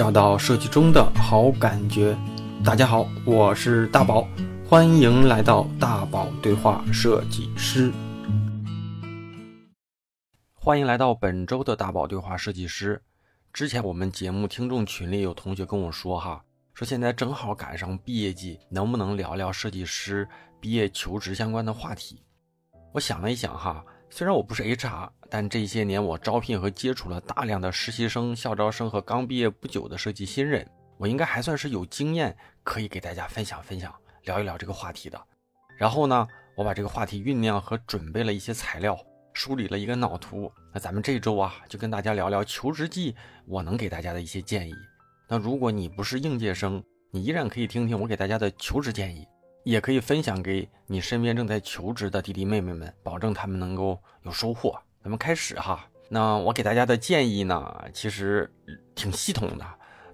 找到设计中的好感觉。大家好，我是大宝，欢迎来到大宝对话设计师。欢迎来到本周的大宝对话设计师。之前我们节目听众群里有同学跟我说哈，说现在正好赶上毕业季，能不能聊聊设计师毕业求职相关的话题？我想了一想哈，虽然我不是 HR，但这些年我招聘和接触了大量的实习生、校招生和刚毕业不久的设计新人，我应该还算是有经验，可以给大家分享分享，聊一聊这个话题的。然后呢，我把这个话题酝酿和准备了一些材料。梳理了一个脑图，那咱们这周啊，就跟大家聊聊求职季我能给大家的一些建议。那如果你不是应届生，你依然可以听听我给大家的求职建议，也可以分享给你身边正在求职的弟弟妹妹们，保证他们能够有收获。咱们开始哈。那我给大家的建议呢，其实挺系统的，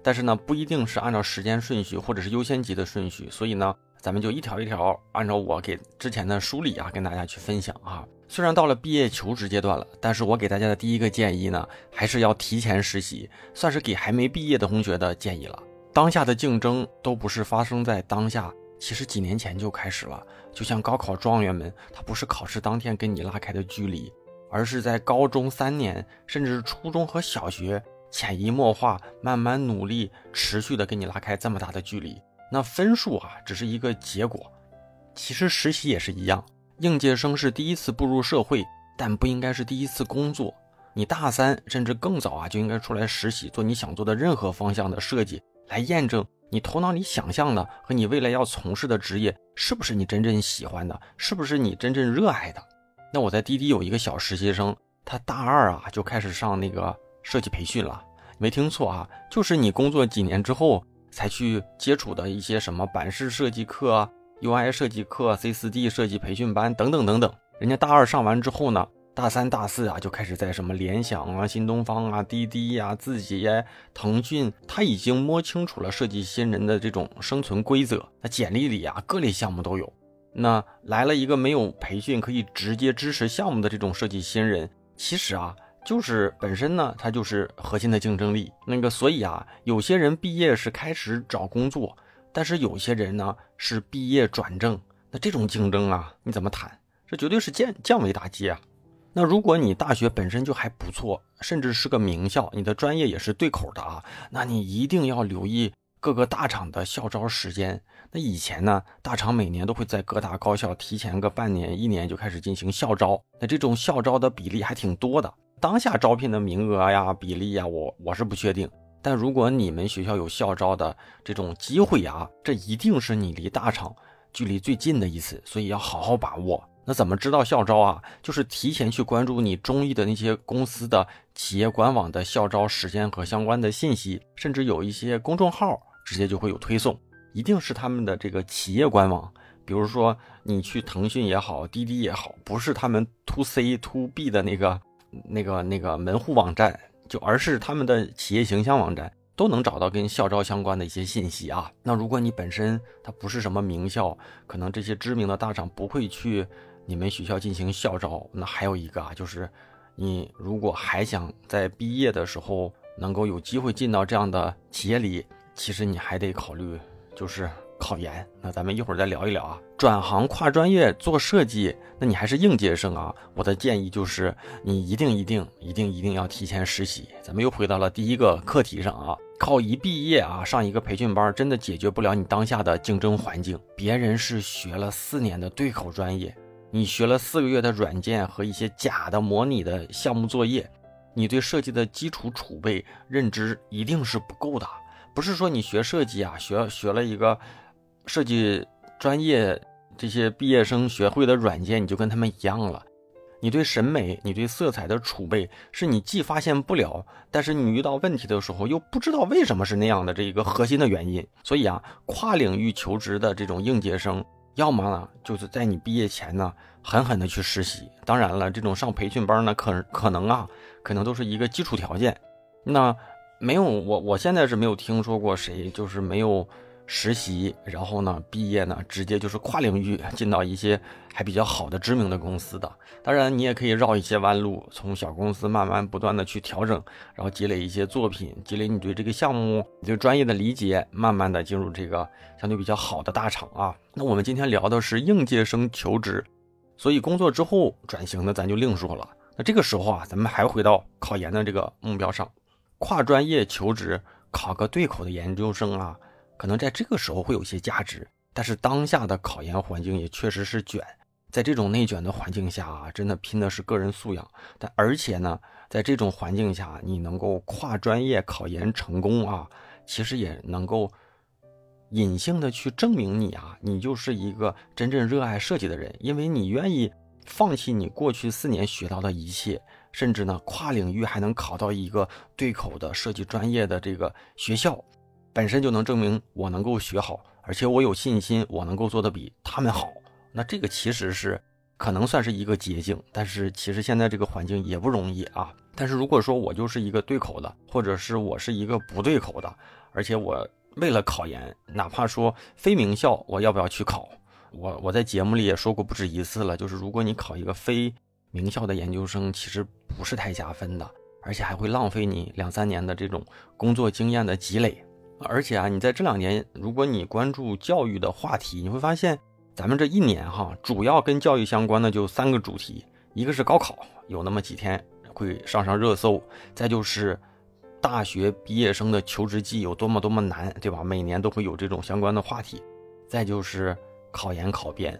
但是呢，不一定是按照时间顺序或者是优先级的顺序，所以呢，咱们就一条一条按照我给之前的梳理啊，跟大家去分享啊。虽然到了毕业求职阶段了，但是我给大家的第一个建议呢，还是要提前实习，算是给还没毕业的同学的建议了。当下的竞争都不是发生在当下，其实几年前就开始了。就像高考状元们，他不是考试当天跟你拉开的距离，而是在高中三年，甚至初中和小学，潜移默化、慢慢努力、持续的跟你拉开这么大的距离。那分数啊，只是一个结果。其实实习也是一样。应届生是第一次步入社会，但不应该是第一次工作。你大三甚至更早啊，就应该出来实习，做你想做的任何方向的设计，来验证你头脑里想象的和你未来要从事的职业是不是你真正喜欢的，是不是你真正热爱的。那我在滴滴有一个小实习生，他大二啊就开始上那个设计培训了，没听错啊，就是你工作几年之后才去接触的一些什么版式设计课。UI 设计课、C4D 设计培训班等等等等，人家大二上完之后呢，大三、大四啊就开始在什么联想啊、新东方啊、滴滴呀、字节、腾讯，他已经摸清楚了设计新人的这种生存规则。那简历里啊，各类项目都有。那来了一个没有培训可以直接支持项目的这种设计新人，其实啊，就是本身呢，他就是核心的竞争力。那个，所以啊，有些人毕业是开始找工作。但是有些人呢是毕业转正，那这种竞争啊，你怎么谈？这绝对是降降维打击啊！那如果你大学本身就还不错，甚至是个名校，你的专业也是对口的啊，那你一定要留意各个大厂的校招时间。那以前呢，大厂每年都会在各大高校提前个半年、一年就开始进行校招，那这种校招的比例还挺多的。当下招聘的名额呀、比例呀，我我是不确定。但如果你们学校有校招的这种机会啊，这一定是你离大厂距离最近的一次，所以要好好把握。那怎么知道校招啊？就是提前去关注你中意的那些公司的企业官网的校招时间和相关的信息，甚至有一些公众号直接就会有推送，一定是他们的这个企业官网。比如说你去腾讯也好，滴滴也好，不是他们 to C to B 的那个那个那个门户网站。就而是他们的企业形象网站都能找到跟校招相关的一些信息啊。那如果你本身它不是什么名校，可能这些知名的大厂不会去你们学校进行校招。那还有一个啊，就是你如果还想在毕业的时候能够有机会进到这样的企业里，其实你还得考虑就是。考研，那咱们一会儿再聊一聊啊。转行跨专业做设计，那你还是应届生啊。我的建议就是，你一定一定一定一定要提前实习。咱们又回到了第一个课题上啊。靠一毕业啊上一个培训班，真的解决不了你当下的竞争环境。别人是学了四年的对口专业，你学了四个月的软件和一些假的模拟的项目作业，你对设计的基础储备认知一定是不够的。不是说你学设计啊，学学了一个。设计专业这些毕业生学会的软件，你就跟他们一样了。你对审美、你对色彩的储备，是你既发现不了，但是你遇到问题的时候又不知道为什么是那样的这一个核心的原因。所以啊，跨领域求职的这种应届生，要么呢就是在你毕业前呢狠狠的去实习。当然了，这种上培训班呢，可可能啊，可能都是一个基础条件。那没有我，我现在是没有听说过谁就是没有。实习，然后呢，毕业呢，直接就是跨领域进到一些还比较好的知名的公司的。当然，你也可以绕一些弯路，从小公司慢慢不断的去调整，然后积累一些作品，积累你对这个项目、你对专业的理解，慢慢的进入这个相对比较好的大厂啊。那我们今天聊的是应届生求职，所以工作之后转型的咱就另说了。那这个时候啊，咱们还回到考研的这个目标上，跨专业求职，考个对口的研究生啊。可能在这个时候会有一些价值，但是当下的考研环境也确实是卷，在这种内卷的环境下啊，真的拼的是个人素养。但而且呢，在这种环境下，你能够跨专业考研成功啊，其实也能够隐性的去证明你啊，你就是一个真正热爱设计的人，因为你愿意放弃你过去四年学到的一切，甚至呢，跨领域还能考到一个对口的设计专业的这个学校。本身就能证明我能够学好，而且我有信心我能够做得比他们好。那这个其实是可能算是一个捷径，但是其实现在这个环境也不容易啊。但是如果说我就是一个对口的，或者是我是一个不对口的，而且我为了考研，哪怕说非名校，我要不要去考？我我在节目里也说过不止一次了，就是如果你考一个非名校的研究生，其实不是太加分的，而且还会浪费你两三年的这种工作经验的积累。而且啊，你在这两年，如果你关注教育的话题，你会发现，咱们这一年哈，主要跟教育相关的就三个主题，一个是高考，有那么几天会上上热搜；再就是大学毕业生的求职季有多么多么难，对吧？每年都会有这种相关的话题；再就是考研考编。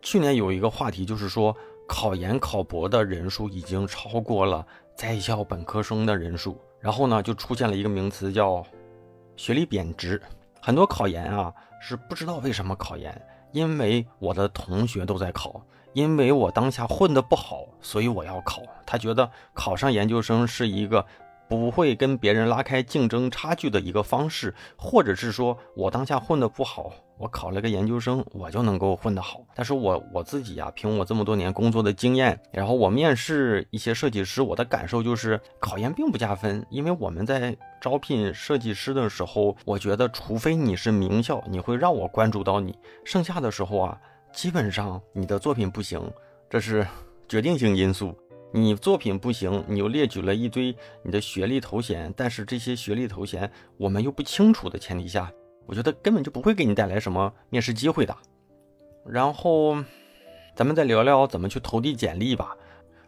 去年有一个话题就是说，考研考博的人数已经超过了在校本科生的人数，然后呢，就出现了一个名词叫。学历贬值，很多考研啊是不知道为什么考研，因为我的同学都在考，因为我当下混得不好，所以我要考。他觉得考上研究生是一个。不会跟别人拉开竞争差距的一个方式，或者是说我当下混得不好，我考了个研究生，我就能够混得好。但是我我自己呀，凭我这么多年工作的经验，然后我面试一些设计师，我的感受就是考研并不加分，因为我们在招聘设计师的时候，我觉得除非你是名校，你会让我关注到你，剩下的时候啊，基本上你的作品不行，这是 决定性因素。你作品不行，你又列举了一堆你的学历头衔，但是这些学历头衔我们又不清楚的前提下，我觉得根本就不会给你带来什么面试机会的。然后，咱们再聊聊怎么去投递简历吧。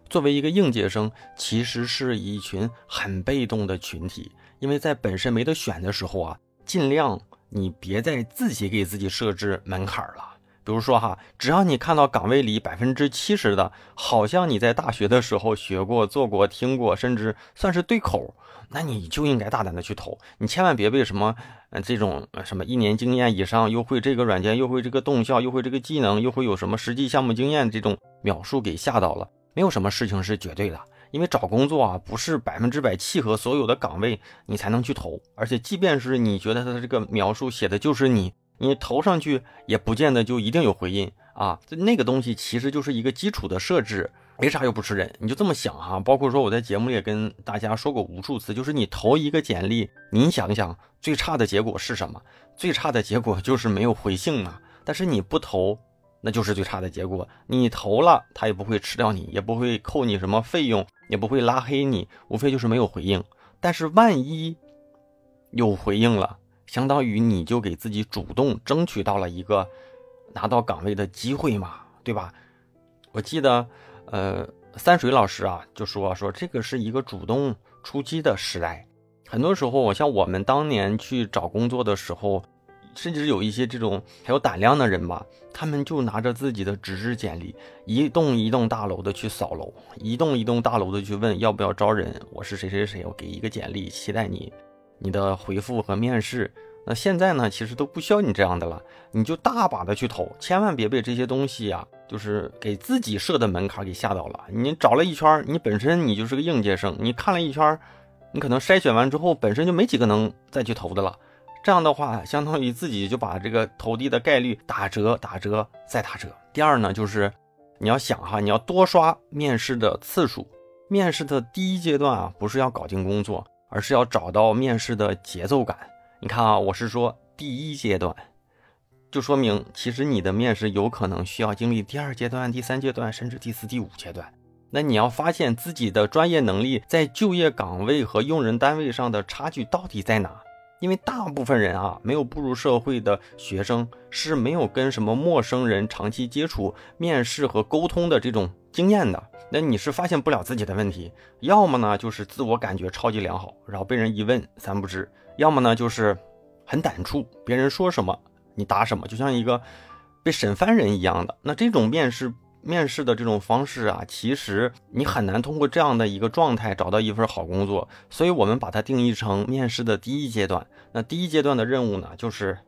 作为一个应届生，其实是一群很被动的群体，因为在本身没得选的时候啊，尽量你别再自己给自己设置门槛了。比如说哈，只要你看到岗位里百分之七十的，好像你在大学的时候学过、做过、听过，甚至算是对口，那你就应该大胆的去投。你千万别被什么，呃，这种什么一年经验以上，又会这个软件，又会这个动效，又会这个技能，又会有什么实际项目经验这种描述给吓到了。没有什么事情是绝对的，因为找工作啊，不是百分之百契合所有的岗位你才能去投，而且即便是你觉得他的这个描述写的就是你。你投上去也不见得就一定有回音啊，那个东西其实就是一个基础的设置，没啥又不是人，你就这么想哈。包括说我在节目里也跟大家说过无数次，就是你投一个简历，您想想最差的结果是什么？最差的结果就是没有回信嘛。但是你不投，那就是最差的结果。你投了，他也不会吃掉你，也不会扣你什么费用，也不会拉黑你，无非就是没有回应。但是万一有回应了。相当于你就给自己主动争取到了一个拿到岗位的机会嘛，对吧？我记得，呃，三水老师啊就说说这个是一个主动出击的时代。很多时候，我像我们当年去找工作的时候，甚至有一些这种很有胆量的人吧，他们就拿着自己的纸质简历，一栋一栋大楼的去扫楼，一栋一栋大楼的去问要不要招人，我是谁谁谁，我给一个简历，期待你。你的回复和面试，那现在呢，其实都不需要你这样的了，你就大把的去投，千万别被这些东西呀，就是给自己设的门槛给吓到了。你找了一圈，你本身你就是个应届生，你看了一圈，你可能筛选完之后，本身就没几个能再去投的了。这样的话，相当于自己就把这个投递的概率打折、打折再打折。第二呢，就是你要想哈，你要多刷面试的次数。面试的第一阶段啊，不是要搞定工作。而是要找到面试的节奏感。你看啊，我是说第一阶段，就说明其实你的面试有可能需要经历第二阶段、第三阶段，甚至第四、第五阶段。那你要发现自己的专业能力在就业岗位和用人单位上的差距到底在哪？因为大部分人啊，没有步入社会的学生是没有跟什么陌生人长期接触、面试和沟通的这种经验的。那你是发现不了自己的问题，要么呢就是自我感觉超级良好，然后被人一问三不知；要么呢就是很胆触，别人说什么你答什么，就像一个被审犯人一样的。那这种面试。面试的这种方式啊，其实你很难通过这样的一个状态找到一份好工作，所以我们把它定义成面试的第一阶段。那第一阶段的任务呢，就是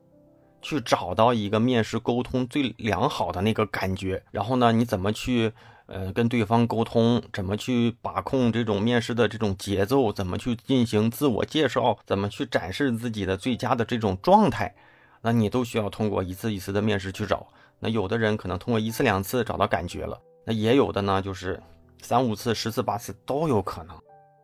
去找到一个面试沟通最良好的那个感觉，然后呢，你怎么去呃跟对方沟通，怎么去把控这种面试的这种节奏，怎么去进行自我介绍，怎么去展示自己的最佳的这种状态，那你都需要通过一次一次的面试去找。那有的人可能通过一次两次找到感觉了，那也有的呢，就是三五次、十次、八次都有可能。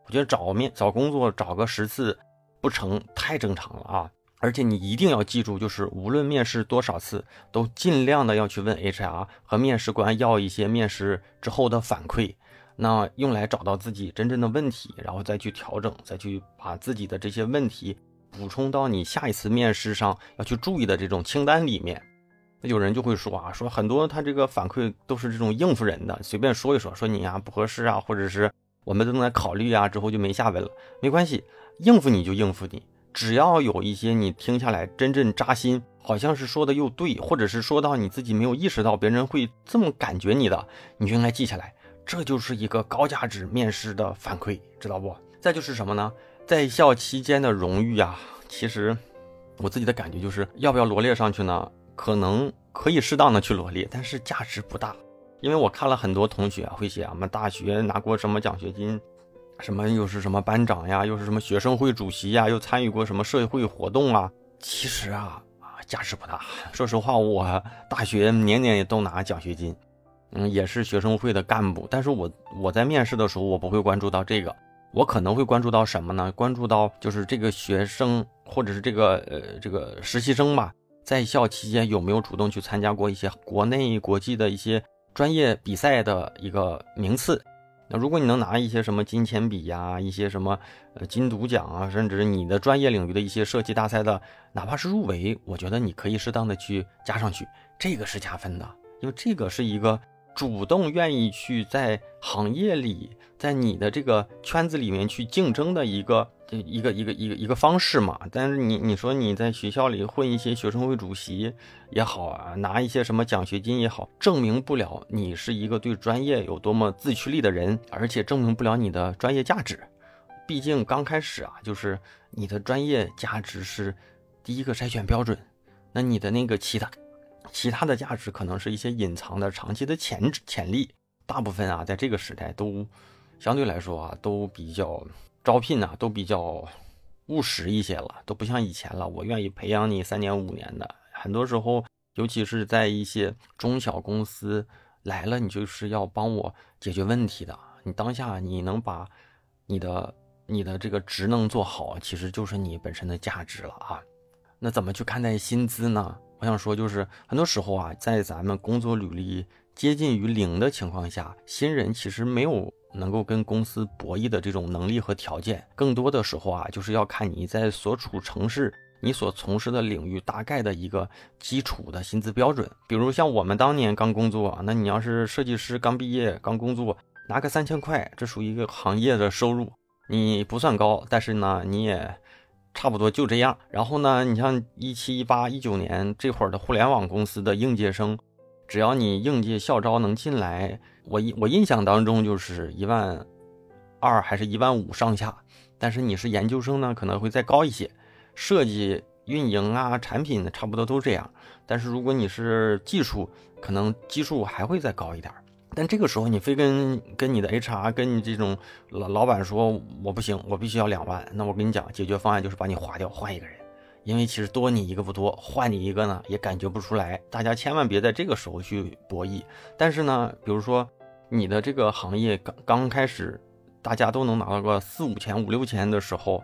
我觉得找面找工作找个十次不成太正常了啊！而且你一定要记住，就是无论面试多少次，都尽量的要去问 HR 和面试官要一些面试之后的反馈，那用来找到自己真正的问题，然后再去调整，再去把自己的这些问题补充到你下一次面试上要去注意的这种清单里面。有人就会说啊，说很多他这个反馈都是这种应付人的，随便说一说，说你啊不合适啊，或者是我们正在考虑啊，之后就没下文了。没关系，应付你就应付你，只要有一些你听下来真正扎心，好像是说的又对，或者是说到你自己没有意识到别人会这么感觉你的，你就应该记下来，这就是一个高价值面试的反馈，知道不？再就是什么呢？在校期间的荣誉呀，其实我自己的感觉就是要不要罗列上去呢？可能可以适当的去罗列，但是价值不大，因为我看了很多同学会写我们大学拿过什么奖学金，什么又是什么班长呀，又是什么学生会主席呀，又参与过什么社会活动啊。其实啊啊价值不大。说实话，我大学年年也都拿奖学金，嗯，也是学生会的干部。但是我我在面试的时候，我不会关注到这个，我可能会关注到什么呢？关注到就是这个学生或者是这个呃这个实习生吧。在校期间有没有主动去参加过一些国内国际的一些专业比赛的一个名次？那如果你能拿一些什么金钱比呀，一些什么呃金读奖啊，甚至你的专业领域的一些设计大赛的，哪怕是入围，我觉得你可以适当的去加上去，这个是加分的，因为这个是一个。主动愿意去在行业里，在你的这个圈子里面去竞争的一个一个一个一个一个方式嘛。但是你你说你在学校里混一些学生会主席也好啊，拿一些什么奖学金也好，证明不了你是一个对专业有多么自驱力的人，而且证明不了你的专业价值。毕竟刚开始啊，就是你的专业价值是第一个筛选标准，那你的那个其他。其他的价值可能是一些隐藏的长期的潜潜力，大部分啊，在这个时代都相对来说啊，都比较招聘呢，都比较务实一些了，都不像以前了。我愿意培养你三年五年的，很多时候，尤其是在一些中小公司来了，你就是要帮我解决问题的。你当下你能把你的你的这个职能做好，其实就是你本身的价值了啊。那怎么去看待薪资呢？我想说，就是很多时候啊，在咱们工作履历接近于零的情况下，新人其实没有能够跟公司博弈的这种能力和条件。更多的时候啊，就是要看你在所处城市、你所从事的领域大概的一个基础的薪资标准。比如像我们当年刚工作，那你要是设计师刚毕业刚工作，拿个三千块，这属于一个行业的收入，你不算高，但是呢，你也。差不多就这样。然后呢，你像一七、一八、一九年这会儿的互联网公司的应届生，只要你应届校招能进来，我印我印象当中就是一万二还是一万五上下。但是你是研究生呢，可能会再高一些。设计、运营啊、产品差不多都这样。但是如果你是技术，可能基数还会再高一点。但这个时候，你非跟跟你的 HR，跟你这种老老板说，我不行，我必须要两万。那我跟你讲，解决方案就是把你划掉，换一个人。因为其实多你一个不多，换你一个呢，也感觉不出来。大家千万别在这个时候去博弈。但是呢，比如说你的这个行业刚刚开始，大家都能拿到个四五千、五六千的时候，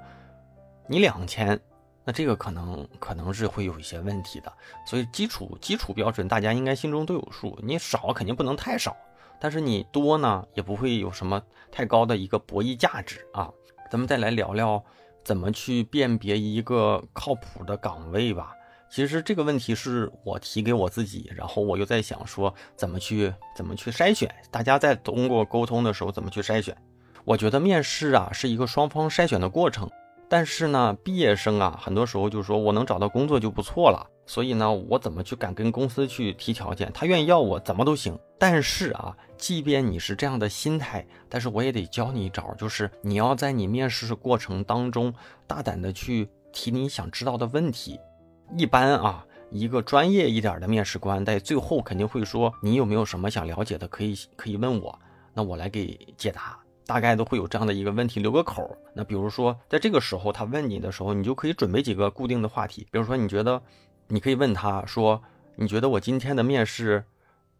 你两千，那这个可能可能是会有一些问题的。所以基础基础标准大家应该心中都有数，你少肯定不能太少，但是你多呢也不会有什么太高的一个博弈价值啊。咱们再来聊聊怎么去辨别一个靠谱的岗位吧。其实这个问题是我提给我自己，然后我又在想说怎么去怎么去筛选。大家在通过沟通的时候怎么去筛选？我觉得面试啊是一个双方筛选的过程。但是呢，毕业生啊，很多时候就说我能找到工作就不错了。所以呢，我怎么去敢跟公司去提条件？他愿意要我怎么都行。但是啊，即便你是这样的心态，但是我也得教你一招，就是你要在你面试过程当中大胆的去提你想知道的问题。一般啊，一个专业一点的面试官在最后肯定会说：“你有没有什么想了解的，可以可以问我，那我来给解答。”大概都会有这样的一个问题，留个口。那比如说，在这个时候他问你的时候，你就可以准备几个固定的话题。比如说，你觉得你可以问他说：“你觉得我今天的面试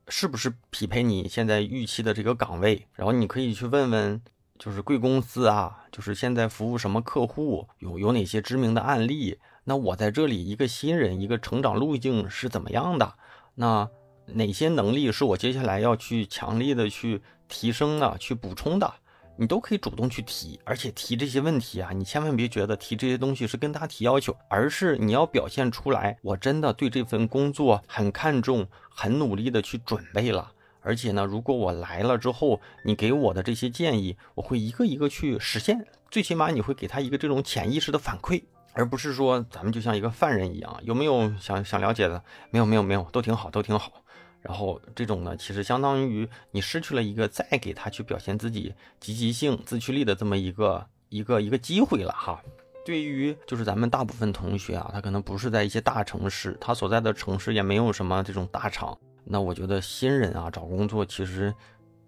是不是匹配你现在预期的这个岗位？”然后你可以去问问，就是贵公司啊，就是现在服务什么客户，有有哪些知名的案例。那我在这里一个新人，一个成长路径是怎么样的？那哪些能力是我接下来要去强力的去提升的、去补充的？你都可以主动去提，而且提这些问题啊，你千万别觉得提这些东西是跟他提要求，而是你要表现出来，我真的对这份工作很看重，很努力的去准备了。而且呢，如果我来了之后，你给我的这些建议，我会一个一个去实现。最起码你会给他一个这种潜意识的反馈。而不是说咱们就像一个犯人一样，有没有想想了解的？没有，没有，没有，都挺好，都挺好。然后这种呢，其实相当于你失去了一个再给他去表现自己积极性、自驱力的这么一个一个一个机会了哈。对于就是咱们大部分同学啊，他可能不是在一些大城市，他所在的城市也没有什么这种大厂。那我觉得新人啊找工作其实，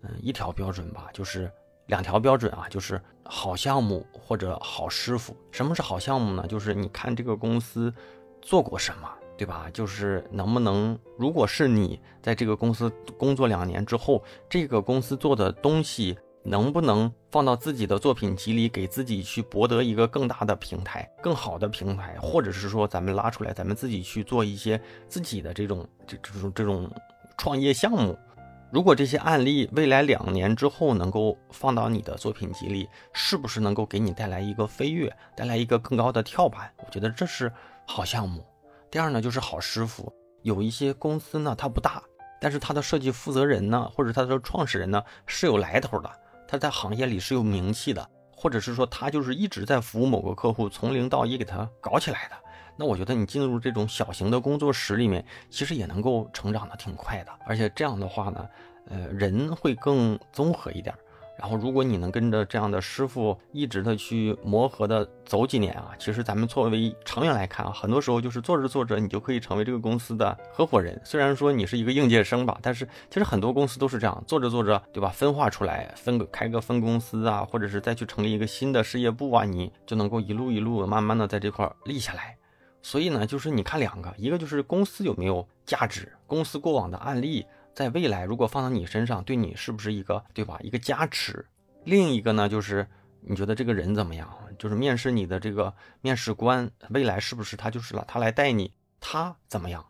嗯，一条标准吧，就是。两条标准啊，就是好项目或者好师傅。什么是好项目呢？就是你看这个公司做过什么，对吧？就是能不能，如果是你在这个公司工作两年之后，这个公司做的东西能不能放到自己的作品集里，给自己去博得一个更大的平台、更好的平台，或者是说咱们拉出来，咱们自己去做一些自己的这种这这种这种创业项目。如果这些案例未来两年之后能够放到你的作品集里，是不是能够给你带来一个飞跃，带来一个更高的跳板？我觉得这是好项目。第二呢，就是好师傅。有一些公司呢，它不大，但是它的设计负责人呢，或者它的创始人呢，是有来头的，他在行业里是有名气的，或者是说他就是一直在服务某个客户，从零到一给他搞起来的。那我觉得你进入这种小型的工作室里面，其实也能够成长的挺快的，而且这样的话呢，呃，人会更综合一点。然后，如果你能跟着这样的师傅一直的去磨合的走几年啊，其实咱们作为长远来看啊，很多时候就是做着做着，你就可以成为这个公司的合伙人。虽然说你是一个应届生吧，但是其实很多公司都是这样，做着做着，对吧？分化出来，分个开个分公司啊，或者是再去成立一个新的事业部啊，你就能够一路一路慢慢的在这块立下来。所以呢，就是你看两个，一个就是公司有没有价值，公司过往的案例，在未来如果放到你身上，对你是不是一个对吧，一个加持？另一个呢，就是你觉得这个人怎么样？就是面试你的这个面试官，未来是不是他就是了，他来带你，他怎么样？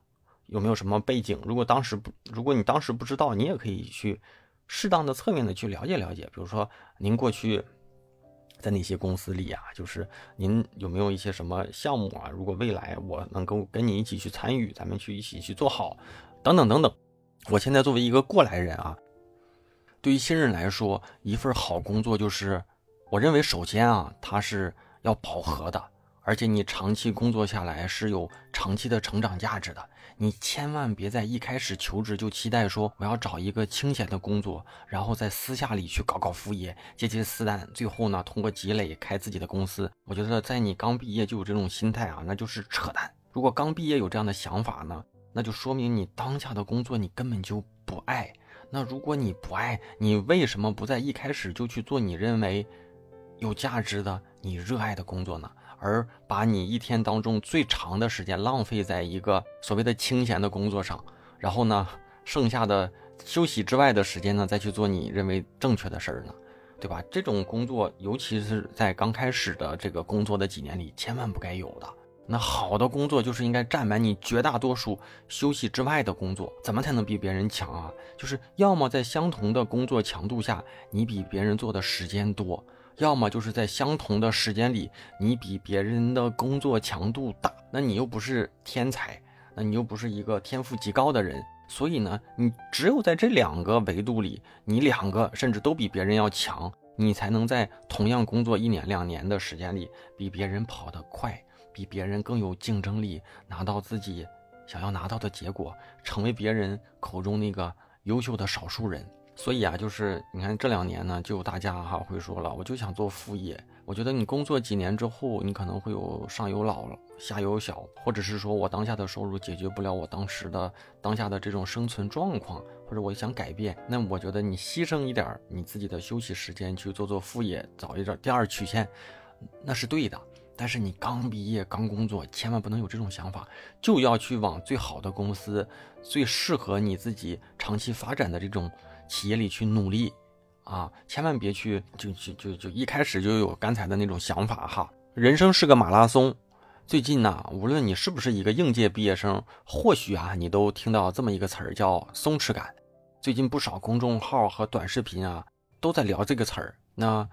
有没有什么背景？如果当时不，如果你当时不知道，你也可以去适当的侧面的去了解了解，比如说您过去。在那些公司里啊，就是您有没有一些什么项目啊？如果未来我能够跟你一起去参与，咱们去一起去做好，等等等等。我现在作为一个过来人啊，对于新人来说，一份好工作就是，我认为首先啊，它是要饱和的，而且你长期工作下来是有长期的成长价值的。你千万别在一开始求职就期待说我要找一个清闲的工作，然后在私下里去搞搞副业，接接私单，最后呢通过积累开自己的公司。我觉得在你刚毕业就有这种心态啊，那就是扯淡。如果刚毕业有这样的想法呢，那就说明你当下的工作你根本就不爱。那如果你不爱，你为什么不在一开始就去做你认为有价值的、你热爱的工作呢？而把你一天当中最长的时间浪费在一个所谓的清闲的工作上，然后呢，剩下的休息之外的时间呢，再去做你认为正确的事儿呢，对吧？这种工作，尤其是在刚开始的这个工作的几年里，千万不该有的。那好的工作就是应该占满你绝大多数休息之外的工作，怎么才能比别人强啊？就是要么在相同的工作强度下，你比别人做的时间多，要么就是在相同的时间里，你比别人的工作强度大。那你又不是天才，那你又不是一个天赋极高的人，所以呢，你只有在这两个维度里，你两个甚至都比别人要强，你才能在同样工作一年两年的时间里，比别人跑得快。比别人更有竞争力，拿到自己想要拿到的结果，成为别人口中那个优秀的少数人。所以啊，就是你看这两年呢，就大家哈会说了，我就想做副业。我觉得你工作几年之后，你可能会有上有老，下有小，或者是说我当下的收入解决不了我当时的当下的这种生存状况，或者我想改变，那我觉得你牺牲一点你自己的休息时间去做做副业，找一点第二曲线，那是对的。但是你刚毕业刚工作，千万不能有这种想法，就要去往最好的公司、最适合你自己长期发展的这种企业里去努力啊！千万别去就就就就一开始就有刚才的那种想法哈。人生是个马拉松，最近呢，无论你是不是一个应届毕业生，或许啊，你都听到这么一个词儿叫松弛感。最近不少公众号和短视频啊都在聊这个词儿。那。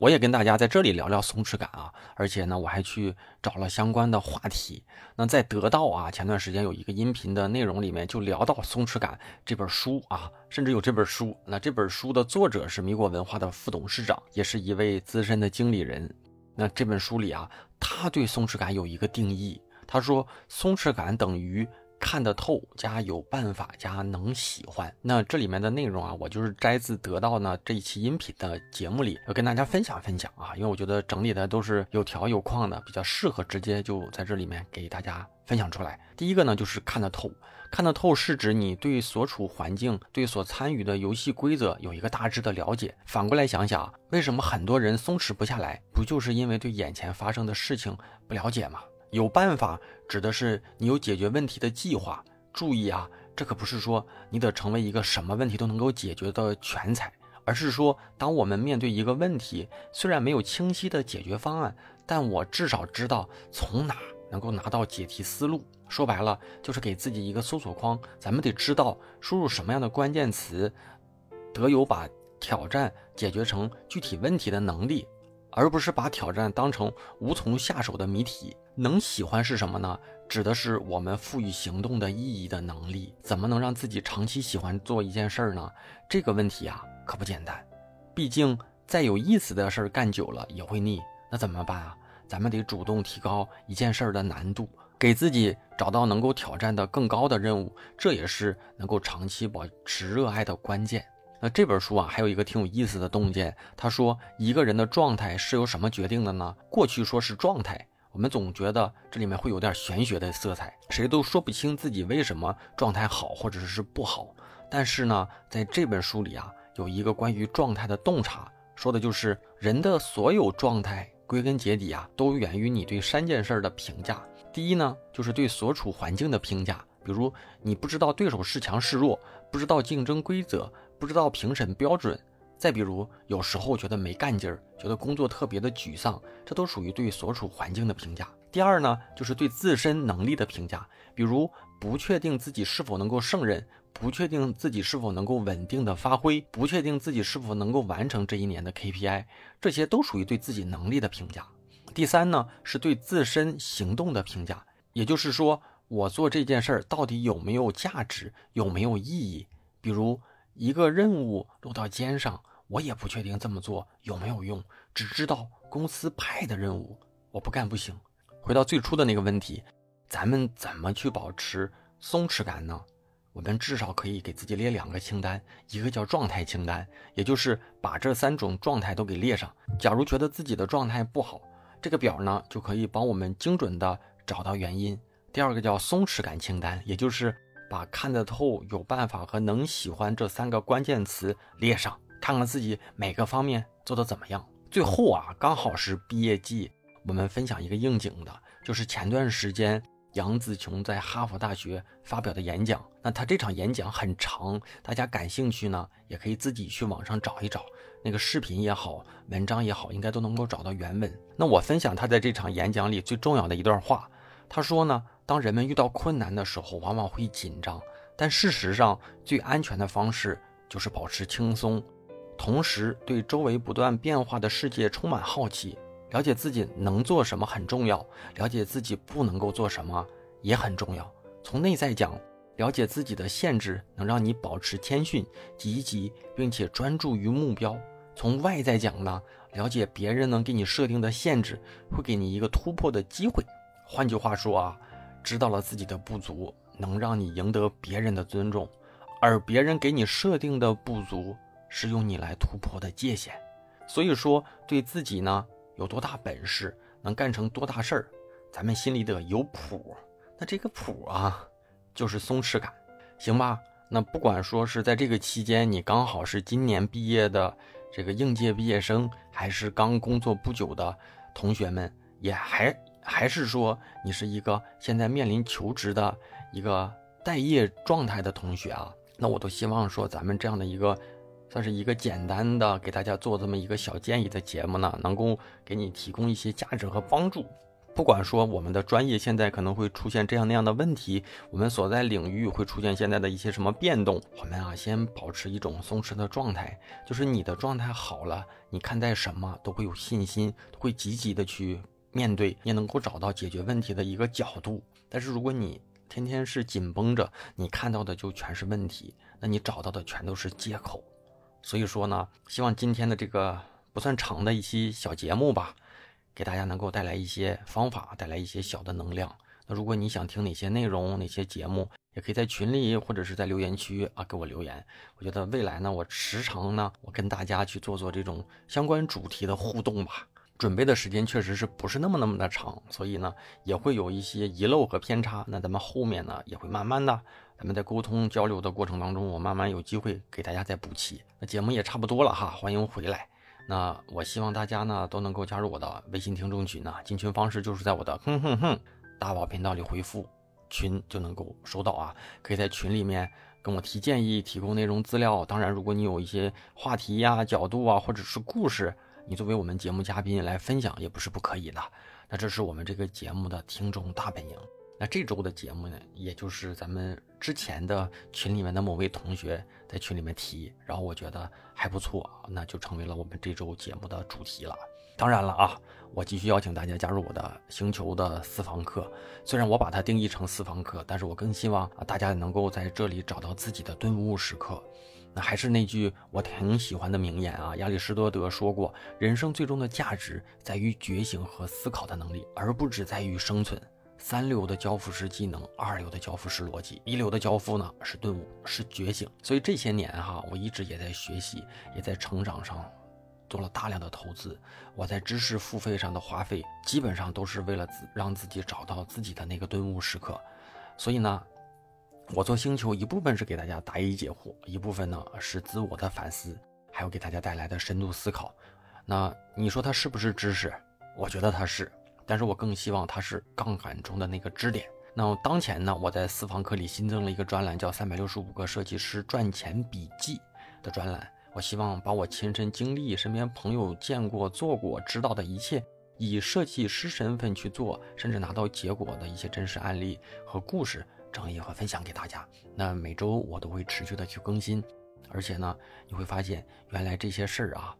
我也跟大家在这里聊聊松弛感啊，而且呢，我还去找了相关的话题。那在得到啊，前段时间有一个音频的内容里面就聊到《松弛感》这本书啊，甚至有这本书。那这本书的作者是米果文化的副董事长，也是一位资深的经理人。那这本书里啊，他对松弛感有一个定义，他说松弛感等于。看得透加有办法加能喜欢，那这里面的内容啊，我就是摘自得到呢这一期音频的节目里，要跟大家分享分享啊，因为我觉得整理的都是有条有框的，比较适合直接就在这里面给大家分享出来。第一个呢，就是看得透，看得透是指你对所处环境、对所参与的游戏规则有一个大致的了解。反过来想想，为什么很多人松弛不下来，不就是因为对眼前发生的事情不了解吗？有办法指的是你有解决问题的计划。注意啊，这可不是说你得成为一个什么问题都能够解决的全才，而是说，当我们面对一个问题，虽然没有清晰的解决方案，但我至少知道从哪能够拿到解题思路。说白了，就是给自己一个搜索框。咱们得知道输入什么样的关键词，得有把挑战解决成具体问题的能力。而不是把挑战当成无从下手的谜题。能喜欢是什么呢？指的是我们赋予行动的意义的能力。怎么能让自己长期喜欢做一件事儿呢？这个问题啊，可不简单。毕竟再有意思的事儿干久了也会腻。那怎么办啊？咱们得主动提高一件事儿的难度，给自己找到能够挑战的更高的任务。这也是能够长期保持热爱的关键。那这本书啊，还有一个挺有意思的洞见。他说，一个人的状态是由什么决定的呢？过去说是状态，我们总觉得这里面会有点玄学的色彩，谁都说不清自己为什么状态好或者是不好。但是呢，在这本书里啊，有一个关于状态的洞察，说的就是人的所有状态，归根结底啊，都源于你对三件事的评价。第一呢，就是对所处环境的评价，比如你不知道对手是强是弱，不知道竞争规则。不知道评审标准，再比如有时候觉得没干劲儿，觉得工作特别的沮丧，这都属于对所处环境的评价。第二呢，就是对自身能力的评价，比如不确定自己是否能够胜任，不确定自己是否能够稳定的发挥，不确定自己是否能够完成这一年的 KPI，这些都属于对自己能力的评价。第三呢，是对自身行动的评价，也就是说我做这件事儿到底有没有价值，有没有意义，比如。一个任务落到肩上，我也不确定这么做有没有用，只知道公司派的任务我不干不行。回到最初的那个问题，咱们怎么去保持松弛感呢？我们至少可以给自己列两个清单，一个叫状态清单，也就是把这三种状态都给列上。假如觉得自己的状态不好，这个表呢就可以帮我们精准的找到原因。第二个叫松弛感清单，也就是。把看得透、有办法和能喜欢这三个关键词列上，看看自己每个方面做的怎么样。最后啊，刚好是毕业季，我们分享一个应景的，就是前段时间杨紫琼在哈佛大学发表的演讲。那她这场演讲很长，大家感兴趣呢，也可以自己去网上找一找，那个视频也好，文章也好，应该都能够找到原文。那我分享她在这场演讲里最重要的一段话，他说呢，当人们遇到困难的时候，往往会紧张，但事实上最安全的方式就是保持轻松，同时对周围不断变化的世界充满好奇。了解自己能做什么很重要，了解自己不能够做什么也很重要。从内在讲，了解自己的限制能让你保持谦逊、积极，并且专注于目标。从外在讲呢，了解别人能给你设定的限制，会给你一个突破的机会。换句话说啊，知道了自己的不足，能让你赢得别人的尊重，而别人给你设定的不足，是用你来突破的界限。所以说，对自己呢。有多大本事，能干成多大事儿，咱们心里得有谱。那这个谱啊，就是松弛感，行吧？那不管说是在这个期间，你刚好是今年毕业的这个应届毕业生，还是刚工作不久的同学们，也还还是说你是一个现在面临求职的一个待业状态的同学啊，那我都希望说咱们这样的一个。算是一个简单的给大家做这么一个小建议的节目呢，能够给你提供一些价值和帮助。不管说我们的专业现在可能会出现这样那样的问题，我们所在领域会出现现在的一些什么变动，我们啊先保持一种松弛的状态。就是你的状态好了，你看待什么都会有信心，会积极的去面对，也能够找到解决问题的一个角度。但是如果你天天是紧绷着，你看到的就全是问题，那你找到的全都是借口。所以说呢，希望今天的这个不算长的一期小节目吧，给大家能够带来一些方法，带来一些小的能量。那如果你想听哪些内容、哪些节目，也可以在群里或者是在留言区啊给我留言。我觉得未来呢，我时常呢，我跟大家去做做这种相关主题的互动吧。准备的时间确实是不是那么那么的长，所以呢，也会有一些遗漏和偏差。那咱们后面呢，也会慢慢的。咱们在沟通交流的过程当中，我慢慢有机会给大家再补齐。那节目也差不多了哈，欢迎回来。那我希望大家呢都能够加入我的微信听众群呢，进群方式就是在我的哼哼哼大宝频道里回复群就能够收到啊。可以在群里面跟我提建议，提供内容资料。当然，如果你有一些话题呀、角度啊，或者是故事，你作为我们节目嘉宾来分享也不是不可以的。那这是我们这个节目的听众大本营。那这周的节目呢，也就是咱们之前的群里面的某位同学在群里面提，然后我觉得还不错，那就成为了我们这周节目的主题了。当然了啊，我继续邀请大家加入我的星球的私房课。虽然我把它定义成私房课，但是我更希望啊大家能够在这里找到自己的顿悟时刻。那还是那句我挺喜欢的名言啊，亚里士多德说过，人生最终的价值在于觉醒和思考的能力，而不只在于生存。三流的交付式技能，二流的交付式逻辑，一流的交付呢是顿悟，是觉醒。所以这些年哈，我一直也在学习，也在成长上做了大量的投资。我在知识付费上的花费，基本上都是为了自让自己找到自己的那个顿悟时刻。所以呢，我做星球一部分是给大家答疑解惑，一部分呢是自我的反思，还有给大家带来的深度思考。那你说它是不是知识？我觉得它是。但是我更希望它是杠杆中的那个支点。那当前呢，我在私房课里新增了一个专栏，叫《三百六十五个设计师赚钱笔记》的专栏。我希望把我亲身经历、身边朋友见过、做过、知道的一切，以设计师身份去做，甚至拿到结果的一些真实案例和故事，整理和分享给大家。那每周我都会持续的去更新，而且呢，你会发现原来这些事儿啊，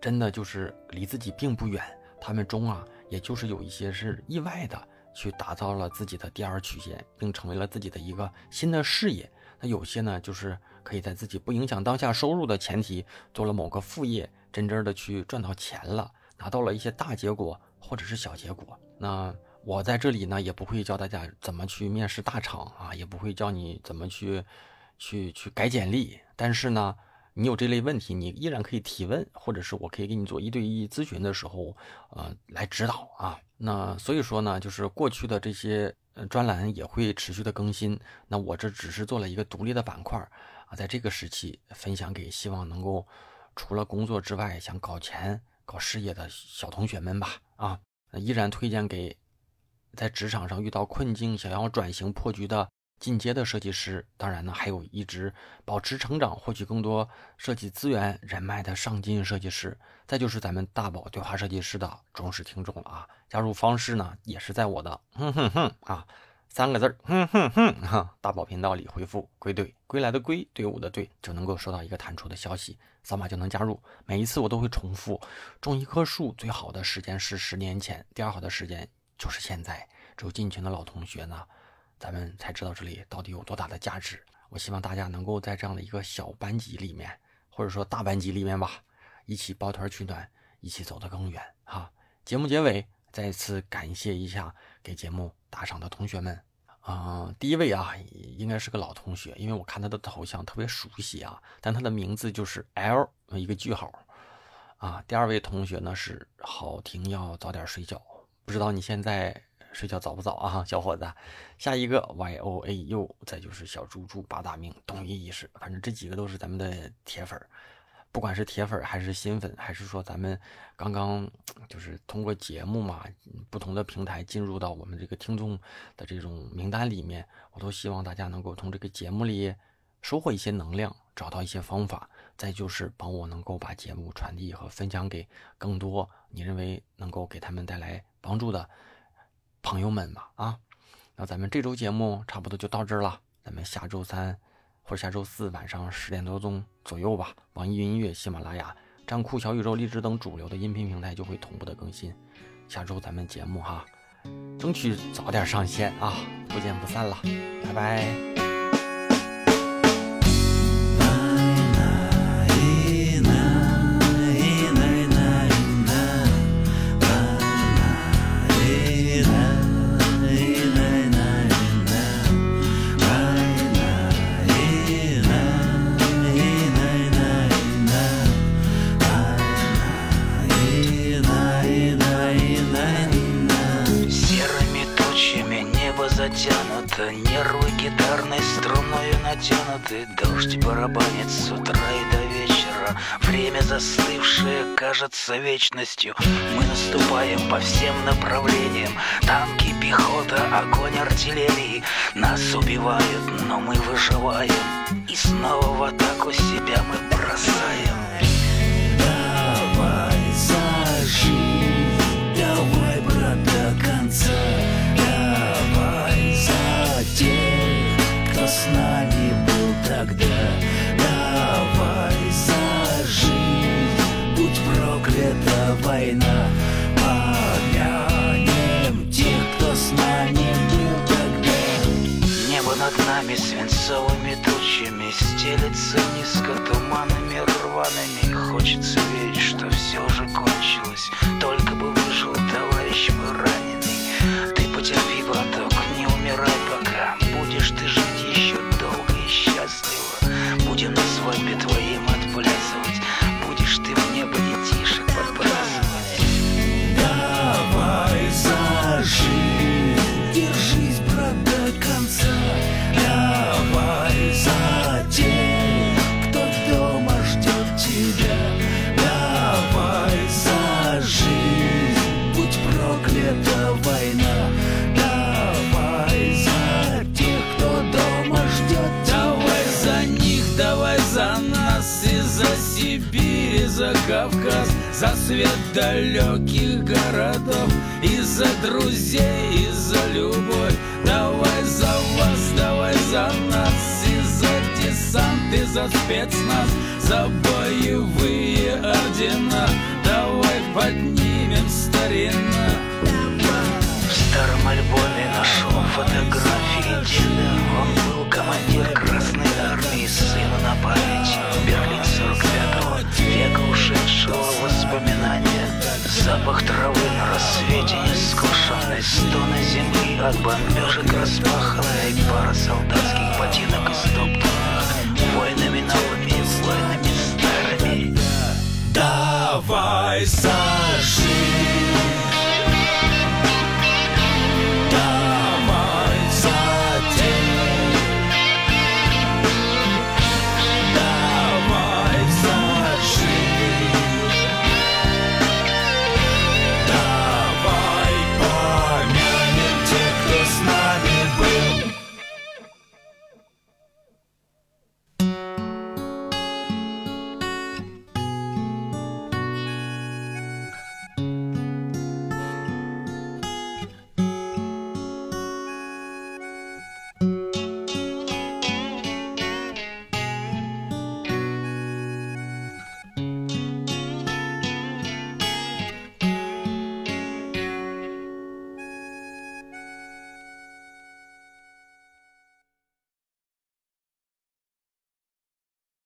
真的就是离自己并不远。他们中啊。也就是有一些是意外的去打造了自己的第二曲线，并成为了自己的一个新的事业。那有些呢，就是可以在自己不影响当下收入的前提，做了某个副业，真真的去赚到钱了，拿到了一些大结果或者是小结果。那我在这里呢，也不会教大家怎么去面试大厂啊，也不会教你怎么去去去改简历。但是呢。你有这类问题，你依然可以提问，或者是我可以给你做一对一咨询的时候，呃，来指导啊。那所以说呢，就是过去的这些呃专栏也会持续的更新。那我这只是做了一个独立的板块啊，在这个时期分享给希望能够除了工作之外想搞钱、搞事业的小同学们吧。啊，依然推荐给在职场上遇到困境、想要转型破局的进阶的设计师，当然呢，还有一直保持成长、获取更多设计资源人脉的上进设计师。再就是咱们大宝对话设计师的忠实听众了啊！加入方式呢，也是在我的哼哼哼啊三个字儿哼哼哼哈大宝频道里回复“归队”，归来的归，队伍的队，就能够收到一个弹出的消息，扫码就能加入。每一次我都会重复：种一棵树最好的时间是十年前，第二好的时间就是现在。只有进群的老同学呢。咱们才知道这里到底有多大的价值。我希望大家能够在这样的一个小班级里面，或者说大班级里面吧，一起抱团取暖，一起走得更远哈。节目结尾，再次感谢一下给节目打赏的同学们啊。第一位啊，应该是个老同学，因为我看他的头像特别熟悉啊，但他的名字就是 L 一个句号啊。第二位同学呢是好听要早点睡觉，不知道你现在。睡觉早不早啊，小伙子？下一个 Y O A U，再就是小猪猪八大名，懂于意识，反正这几个都是咱们的铁粉不管是铁粉还是新粉，还是说咱们刚刚 就是通过节目嘛，不同的平台进入到我们这个听众的这种名单里面，我都希望大家能够从这个节目里收获一些能量，找到一些方法，再就是帮我能够把节目传递和分享给更多你认为能够给他们带来帮助的。朋友们吧，啊，那咱们这周节目差不多就到这儿了。咱们下周三或者下周四晚上十点多钟左右吧，网易云音乐、喜马拉雅、站酷、小宇宙、荔枝等主流的音频平台就会同步的更新。下周咱们节目哈，争取早点上线啊，不见不散了，拜拜。Струною натянуты Дождь барабанит с утра и до вечера. Время застывшее кажется вечностью. Мы наступаем по всем направлениям. Танки, пехота, огонь артиллерии. Нас убивают, но мы выживаем. И снова в атаку себя мы бросаем нами свинцовыми тучами Стелется низко туманами рваными. Хочется верить, что все уже кончилось. Только бы выжил товарищ мой лежит распаханная пара солдатских ботинок истоптанных Войнами новыми, войнами старыми. Давай сам.